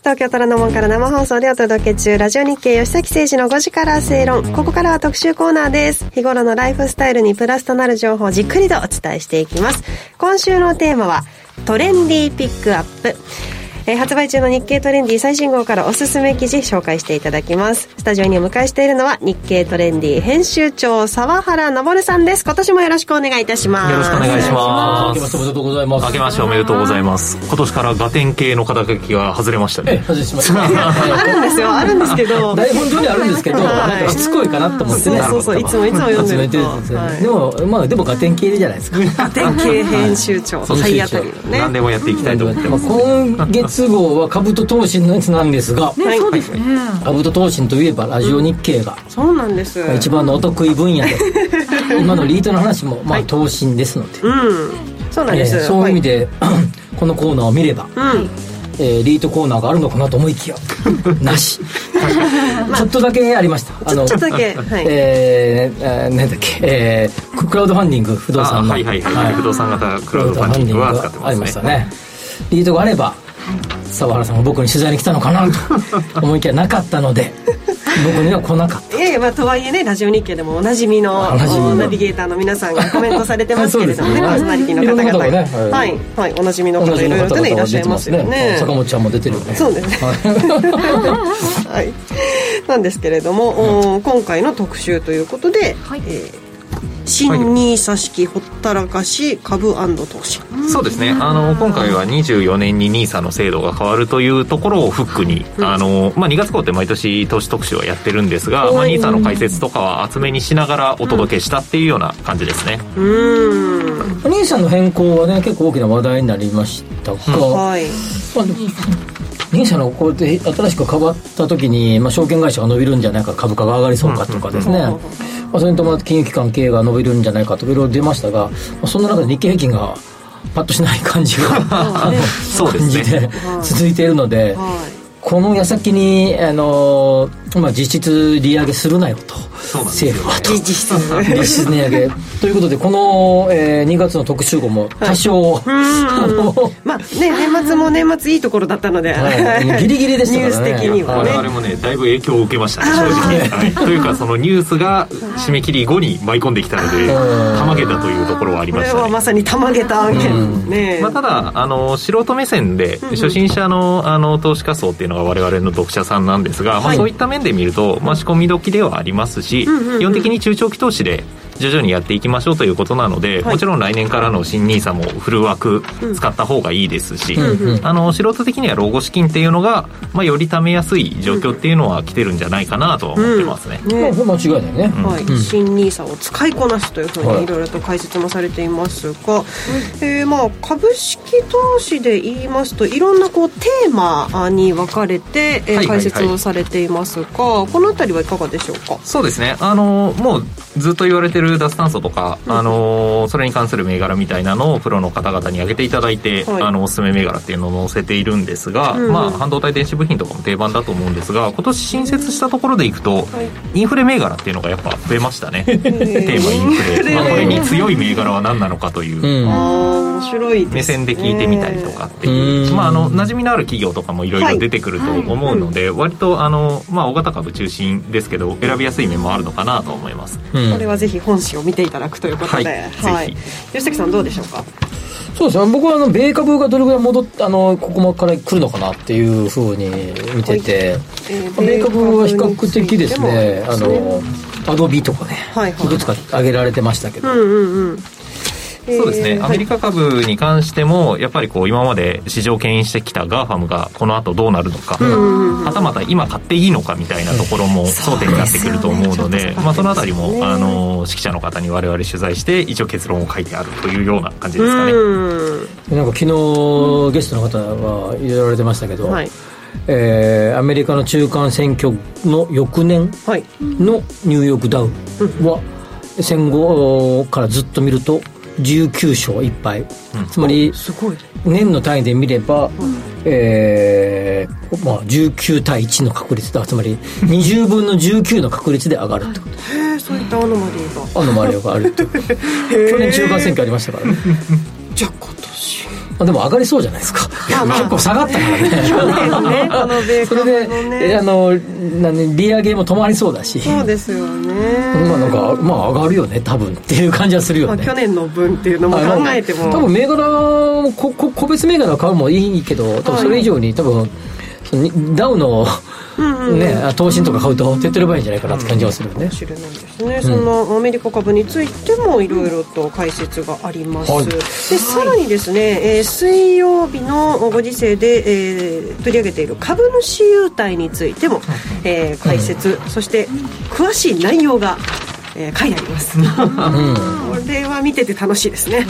東京虎ノ門から生放送でお届け中ラジオ日経吉崎誠二の5時から正論。ここからは特集コーナーです。日頃のライフスタイルにプラスとなる情報をじっくりとお伝えしていきます。今週のテーマはトレンディーピックアップ。えー発売中の日経トレンディ最新号からおすすめ記事紹介していただきます。スタジオにお迎えしているのは日経トレンディ編集長沢原昇さんです。今年もよろしくお願いいたします。よろしくお願いしま明けましておめでとうございます。明けましておめでとうございます。今年からガテン系の肩書きが外れましたええね外しました。あるんですよ。あるんですけど。台本上にあるんですけど、はい。なんかしつこいかなと思ってね。そうそうそういつもいつも読んでると。はい。でもまあでもガテン系じゃないですか。ガテン系編集長はい体当たりのね何でもやっていきたいと思ってます。まあ今月号は株と投信のやつなんですが、はい。そうですね。株と投信といえばラジオ日経がそうなんです。一番のお得意分野で 今のリートの話もまあ投信ですので、うん。そうなんです、えーそういう意味で、このコーナーを見れば、はい、うん。えーリートコーナーがあるのかなと思いきや なし。ちょっとだけありました。あのちょっとだけはい。えーえーなんだっけ、えーククラウドファンディング不動産の。あはいはいはい不動産型クラウドファンディングは使ってますね。ありましたね。リードがあれば沢原さんが僕に取材に来たのかなと思いきやなかったので 僕には来なかった。いやいやまあとはいえねラジオ日経でもおなじみのおなじみの。ナビゲーターの皆さんがコメントされてますけれどもね そうですね。パーソナリティの方々がねははいいはいおなじみの方いろいろとねいらっしゃいますよね。坂本ちゃんも出てるよね。そうですね。はい。なんですけれども、お今回の特集ということで、えー新ニーサ式ほったらかし株投資。そうですね。あの今回は24年に NISA の制度が変わるというところをフックに、あのまあ、2月号って毎年投資特集はやってるんですが、まあ、はい NISA の解説とかは厚めにしながらお届けしたっていうような感じですね、うん。兄さんの変更はね結構大きな話題になりましたが、はい。まあ、のこうやって新しく変わった時に、まあ、証券会社が伸びるんじゃないか株価が上がりそうかとかですね、まあ、それに伴って金融機関経営が伸びるんじゃないかとかいろいろ出ましたが、まあ、そんな中で日経平均がパッとしない感じが 感じで続いているので、この矢先に、あのまあ、実質利上げするなよと。政府はと。実質。実質値上げ。ということでこの、えー2月の特集号も多少、あのまあね年末も年末いいところだったので、はい。ギリギリでしたからね。ニュース的にはね我々もねだいぶ影響を受けました。ね正直、はい、というかそのニュースが締め切り後に舞い込んできたのでたまげたというところはありこれましたね。はまさにたまげた案件ね、まあ、ただあの素人目線で初心者のあの投資家層っていうのが我々の読者さんなんですが、まあ、はい。そういった面で見ると、まあ、仕込み時ではありますし、うんうんうん。基本的に中長期投資で徐々にやっていきましょうということなので、はい。もちろん来年からの新 NISA もフル枠使った方がいいですし、うんうんあの素人的には老後資金っていうのが、まあ、より貯めやすい状況っていうのは来てるんじゃないかなとは思ってますね。ね。まあ、間違いないね、はい。うん。新ニーサを使いこなすというふうはい。にいろいろと解説もされていますが、えーまあ株式投資で言いますといろんなこうテーマに分かれて、えーはいはいはい。解説をされていますがこの辺りはいかがでしょうか？そうですね。あのもうずっと言われてる脱炭素とか、あのそれに関する銘柄みたいなのをプロの方々に挙げていただいて、はい。あのおすすめ銘柄っていうのを載せているんですが、うん。うんまあ、半導体電子部品とかも定番だと思うんですが今年新設したところでいくと、インフレ銘柄っていうのがやっぱ増えましたね。テーマインフレ、まあ、これに強い銘柄は何なのかという、うん面白い目線で聞いてみたりとかっていう、うん。まあ、あの馴染みのある企業とかもいろいろ出てくると思うので、割とあの、まあ、大型株中心ですけど選びやすい面もあるのかなと思います。うん。これはぜひ本誌を見ていただくということで、はい。はい。ぜ吉崎さんどうでしょうか？そうですね。僕はあの米株がどれぐらい戻っあのここから来るのかなっていうふうに見てて、えー米株は比較的ですね。あのアドビとかね、はいはい。いくつか挙げられてましたけど、うんうんうんそうですね、えーアメリカ株に関してもやっぱりこう今まで市場を牽引してきた GAFAM がこの後どうなるのか、はたまた今買っていいのかみたいなところも争点になってくると思うのでまあ、そのあたりも、あの識者の方に我々取材して一応結論を書いてあるというような感じですかね。うん。なんか昨日ゲストの方は言われてましたけど、はい。えーアメリカの中間選挙の翌年はい。のニューヨークダウは戦後からずっと見ると19勝1敗、つまり年の単位で見れば、えーまあ、19対1の確率だ。つまり 20分の19の確率で上がるってこと。へえそういったアノマリーが。あのマリオがあるってこと。去年中間選挙ありましたからね。じゃあ今年まあでも上がりそうじゃないですか。まあまあ。結構下がったからね。ね。この米それで、えあねの何利上げも止まりそうだし。そうですよね。まあなんかまあ上がるよね。多分。っていう感じはするよまあ、ね、去年の分っていうのも考えても。多分銘柄もここ個別銘柄買うもいいけど多分それ以上に多分そのにダウの、ね、投資とか買うと手っ取り早いんじゃないかなって感じはするよね、かもしれないですね、そん。なアメリカ株についてもいろいろと解説があります、はい。でさらにですね、えー水曜日のご時世で、えー取り上げている株主優待についても、えー解説、そして詳しい内容が、えー書いてあります、これは見てて楽しいですね、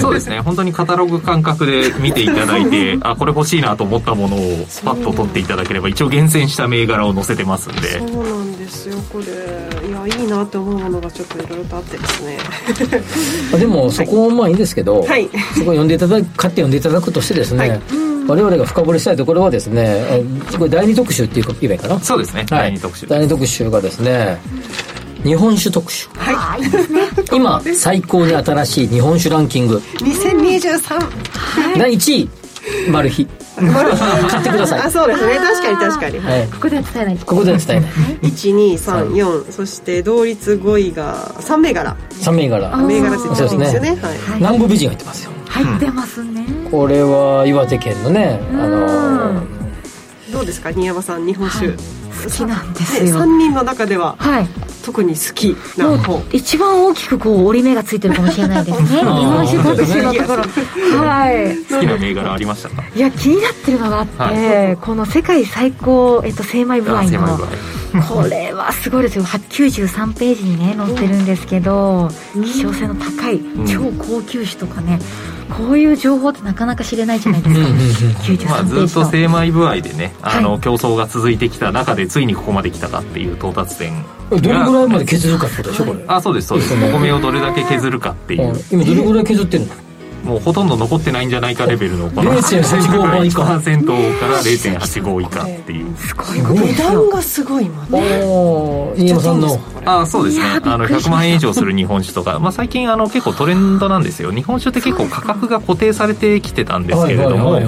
そうですね。本当にカタログ感覚で見ていただいてあこれ欲しいなと思ったものをパッと取っていただければ一応厳選した銘柄を載せてますんで。そうなんですよ。これいやいいなって思うものがちょっといろいろとあってですね。まあでもそこもまあいいんですけど、はい。そこ読んでいただく買って読んでいただくとしてですね、はい。我々が深掘りしたいところはですね、えーこれ第二特集っていうか言えばいいかな？そうですね、はい。第二特集第二特集がですね日本酒特集。あい。今最高に新しい日本酒ランキング。2023第1位マル秘。買ってください。あそうですね。確かに確かに。はい。ここでは伝えないと。ここでは伝えない。1234そして同率5位が3銘柄。3銘柄。銘柄ついてるんですよね南部美人入ってますよ。入ってますね。これは岩手県のねあのどうですか？新山さん日本酒、好きなんですよ。3人の中でははい。特に好きな方。一番大きくこう折り目がついてるかもしれないですね。日本酒特集のところ。はい。好きな銘柄ありましたか？いや気になってるのがあって、この世界最高、えっと、精米部合のこれはすごいですよ。93ページにね載ってるんですけど希少性の高い超高級種とかねこういう情報ってなかなか知れないじゃないですか。まあ、93ページの。ずっと精米部合でねあの、競争が続いてきた中でついにここまで来たかっていう到達点どれぐらいまで削るかってことでしょこれ。あそうですそうです。お米をどれだけ削るかっていう。今どれぐらい削ってるの？もうほとんど残ってないんじゃないかレベルのこの0.85倍以下1%から0.85以下っていう。すごい値段がすごいもんね。おー新山さんの。あそうですね。あのっくりしました100万円以上する日本酒とか、まあ、最近あの結構トレンドなんですよ。日本酒って結構価格が固定されてきてたんですけれども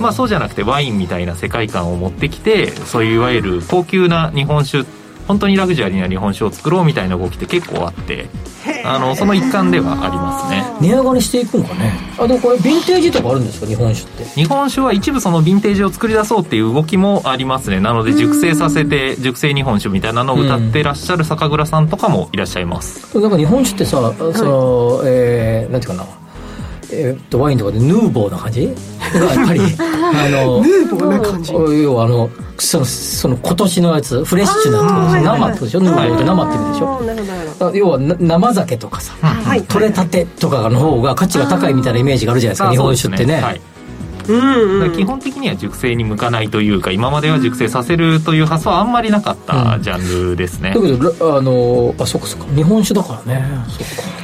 まあそうじゃなくてワインみたいな世界観を持ってきてそういういわゆる高級な日本酒本当にラグジュアリーな日本酒を作ろうみたいな動きって結構あってあのその一環ではありますね。値上がりしていくんかね。あでもこれヴィンテージとかあるんですか日本酒って？日本酒は一部そのヴィンテージを作り出そうっていう動きもありますね。なので熟成させて熟成日本酒みたいなのを歌ってらっしゃる酒蔵さんとかもいらっしゃいます。なんか日本酒ってさ、その、えー、なんていうかな、えーっと、ワインとかでヌーボーな感じ？がやっぱり、あの、ヌーボーな感じ？要はあの、その、その今年のやつ、フレッシュなってことでしょ生ってでしょ？ヌーボーって生って意味でしょ？要はな生酒とかさ、はい。取れたてとかの方が価値が高いみたいなイメージがあるじゃないですか、あ日本酒ってね。そううんだから基本的には熟成に向かないというか今までは熟成させるという発想はあんまりなかったジャンルですね、だけど、らあの、あ、そっかそっか、日本酒だからね。そっか。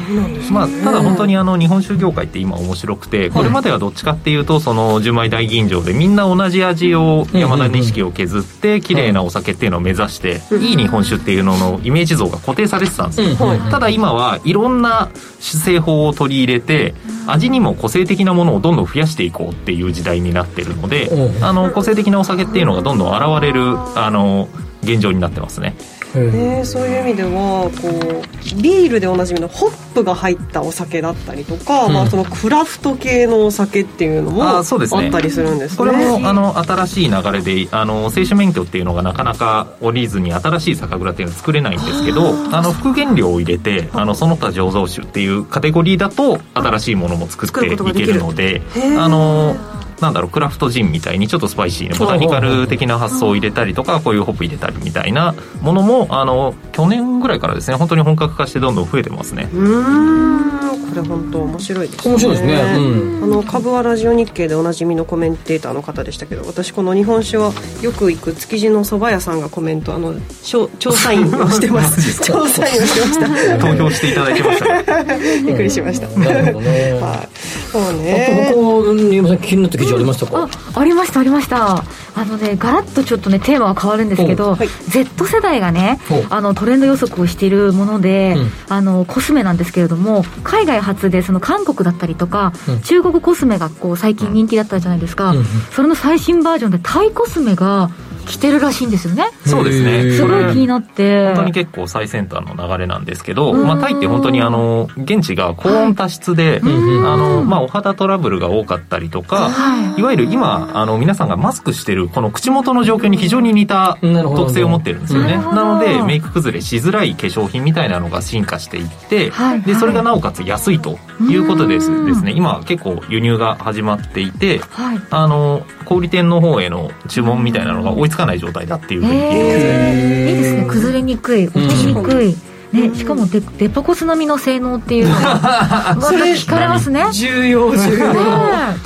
まあ、ただ本当にあの日本酒業界って今面白くてこれまではどっちかっていうとその純米大吟醸でみんな同じ味を山田錦を削って綺麗なお酒っていうのを目指していい日本酒っていうののイメージ像が固定されてたんですよ。ただ今はいろんな製法を取り入れて味にも個性的なものをどんどん増やしていこうっていう時代になってるのであの個性的なお酒っていうのがどんどん現れるあの現状になってますねえーそういう意味ではこうビールでおなじみのホップが入ったお酒だったりとか、うん。まあ、そのクラフト系のお酒っていうのもああそうですね。ったりするんですね。これもあの新しい流れであの清酒免許っていうのがなかなか降りずに新しい酒蔵っていうのは作れないんですけどあの副原料を入れてあのその他醸造酒っていうカテゴリーだと新しいものも作っていけるのであのなんだろうクラフトジンみたいにちょっとスパイシーなボタニカル的な発想を入れたりとかこういうホップ入れたりみたいなものもあの去年ぐらいからですね本当に本格化してどんどん増えてますね。うーん。これ本当面白いですね。面白いですね。うん。あの株はラジオ日経でおなじみのコメンテーターの方でしたけど私この日本酒はよく行く築地の蕎麦屋さんがコメントあの調査員をしてます。調査員をしてました。投票していただいてましたね。びっくりしました、なるほどね。はいそうあね。と他、新山さん気になった記事ありましたか？あありましたありました。あのねガラッとちょっとねテーマは変わるんですけど、Z 世代がねあのトレンド予測をしているもので、うん。あのコスメなんですけれども海外発でその韓国だったりとか、うん。中国コスメがこう最近人気だったじゃないですか、うんうん。それの最新バージョンでタイコスメが来てるらしいんですよね。そうですね。すごい気になって。本当に結構最先端の流れなんですけど、うん。まあ、タイって本当にあの現地が高温多湿で、ん。あのまあ、お肌トラブルが多かったりとか、はい。いわゆる今あの皆さんがマスクしてるこの口元の状況に非常に似た特性を持ってるんですよね。なのでメイク崩れしづらい化粧品みたいなのが進化していって、はい。でそれがなおかつ安いということです。ですね。今結構輸入が始まっていてはい。あの小売店の方への注文みたいなのが追いつかない状態だっていうふうに聞いてます。ねえー。いいですね。崩れにくい落ちにくい、ね、しかもデデパコス並みの性能っていうのが 聞かれますね。重要重要。ね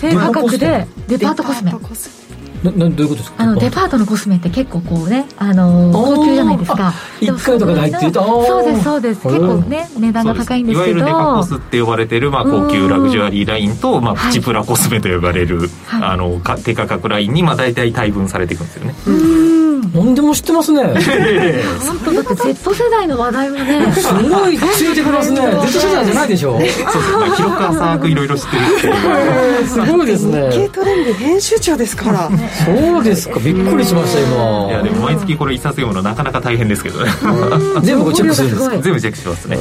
え低価格でデパートコスメ。ななどういうことですか？あのデパート。のコスメって結構こうね、あのー高級じゃないですか。一回とかで入ってるとあー。そうですそうです。結構ね値段が高いんですけど。いわゆるデカコスって呼ばれてる、まあ、高級ラグジュアリーラインと、まあ、プチプラコスメと呼ばれる、あのか低価格ラインに、まあ、大体対分されていくんですよね、何でも知ってますね。本当だって Z 世代の話題もね。すごいついてきますね。Z 世代じゃないでしょ。そうですまあ広く浅くいろいろ知ってるすごいですね。日経トレンディ編集長ですから。そうですか。びっくりしました今。いやでも毎月これ一冊読むのなかなか大変ですけどね。全部チェックするんですか？全部チェックしますね。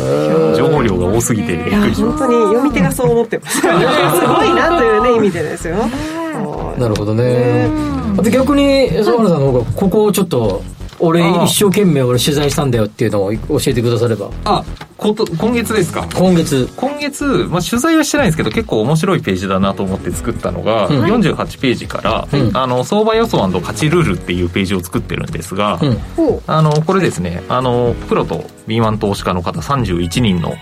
情報量が多すぎてびっくりします。本当に読み手がそう思ってます すごいなというね意味でですよなるほどね。で逆に澤原さんの方がここをちょっと俺一生懸命俺取材したんだよっていうのを教えてくだされば。あこと今月ですか？今月。今月、まあ、取材はしてないんですけど結構面白いページだなと思って作ったのが、うん。48ページから、あの相場予想勝ちルールっていうページを作ってるんですが、あのこれですねあのプロと敏腕投資家の方31人の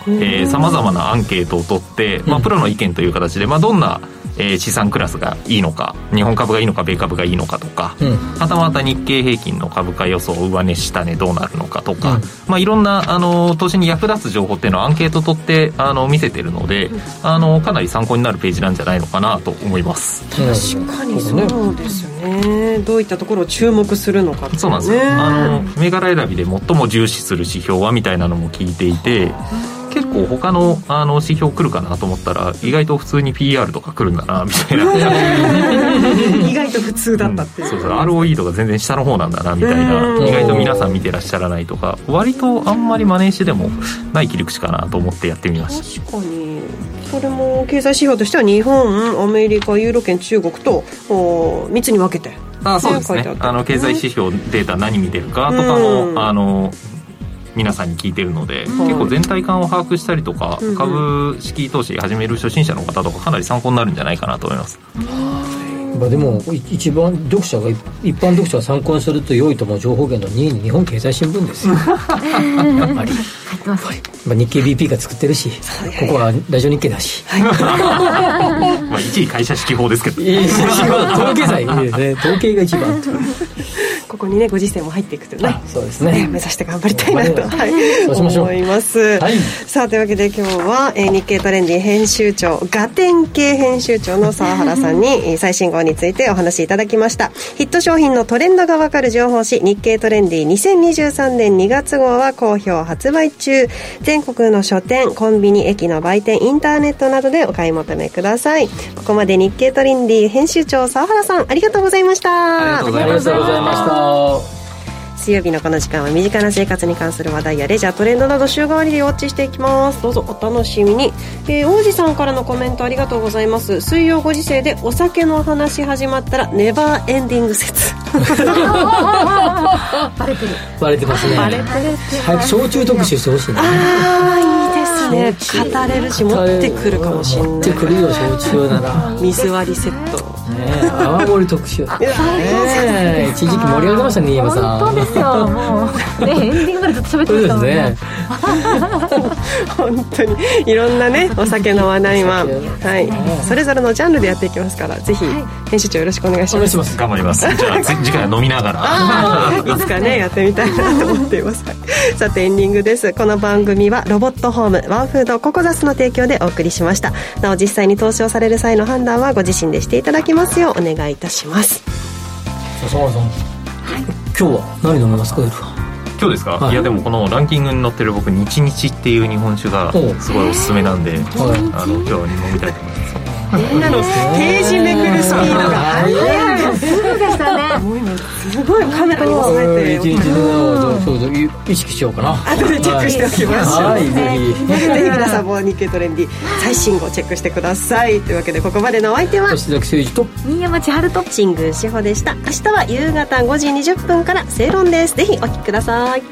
さまざまなアンケートを取って、まあ、プロの意見という形で、まあ、どんなえー資産クラスがいいのか日本株がいいのか米株がいいのかとか、はたまた日経平均の株価予想上値下値どうなるのかとか、まあ、いろんなあの投資に役立つ情報っていうのをアンケート取ってあの見せてるのであのかなり参考になるページなんじゃないのかなと思います。確かにそうですよね。どういったところを注目するのかっていそうなんですよ、あの銘柄選びで最も重視する指標はみたいなのも聞いていて結構他のあの指標来るかなと思ったら意外と普通に PR とか来るんだなみたいな。意外と普通だったっていう。そうそう ROE とか全然下の方なんだなみたいな。うん。意外と皆さん見てらっしゃらないとか。割とあんまり真似してでもない切り口かなと思ってやってみました。確かに。それも経済指標としては日本アメリカユーロ圏中国とお3つに分けて。あそうですね。あの経済指標データ何見てるかとかうん。もあの皆さんに聞いてるので、ん結構全体感を把握したりとか、株式投資始める初心者の方とかかなり参考になるんじゃないかなと思います。まあでもい一番読者が一般読者が参考にすると良いと思う情報源の2位に日本経済新聞ですよ。やっぱり、まあ、日経 BP が作ってるしここはラジオ日経だし、まあ一位会社指揮法ですけど。統計罪いいですね。統計が一番ここにねご時世も入っていくとね。そうですね。目指して頑張りたいなと、はい。思います、さあというわけで今日は、えー日経トレンディ編集長ガテン系編集長の沢原さんにえー最新号についてお話しいただきました。ヒット商品のトレンドがわかる情報誌日経トレンディ2023年2月号は好評発売中。全国の書店コンビニ駅の売店インターネットなどでお買い求めください。ここまで日経トレンディ編集長沢原さんありがとうございました。ありがとうございました Oh. 水曜日のこの時間は身近な生活に関する話題やレジャートレンドなど週替わりでウォッチしていきます。どうぞお楽しみに、えー、王子さんからのコメントありがとうございます。水曜ご時世でお酒の話始まったらネバーエンディング説。バレてる。バレてますね。バレてる早く焼酎特集してほしいなああいいですね。語れるし持ってくるかもしれない。持ってくるよ焼酎なら。ね水割りセット。え泡盛特集。ねえ一時期盛り上げましたね新山さん。本当ですよ もう。ねエンディングまでずっと喋ってそうましたもんね。ですね。本当にいろんなねお酒の話題は、はい、それぞれのジャンルでやっていきますからぜひ編集長よろしくお願いします。ます。頑張ります。じゃあ次次回は飲みながら。いつかねやってみたいなと思っています。さてエンディングです。この番組はロボットホームワンフードココザスの提供でお送りしました。なお実際に投資をされる際の判断はご自身でしていただきますようお願いいたします。沢原さん今日は何飲みますか？夜は。今日ですか、はい。い、やでもこのランキングに載ってる僕日日っていう日本酒がすごいおすすめなんで、あの今日は飲みたいと思いますみんなのページめくるスピードが速いす。ぐでしたねすごいカメラに収めて一日のそうそう意識しようかな。後でチェックしておきましょう、はいぜひぜひ皆さんも日経トレンディ最新号チェックしてください。というわけでここまでのお相手は吉崎誠二と新山千春と新宮志保でした明日は夕方5時20分から正論です。ぜひお聞きください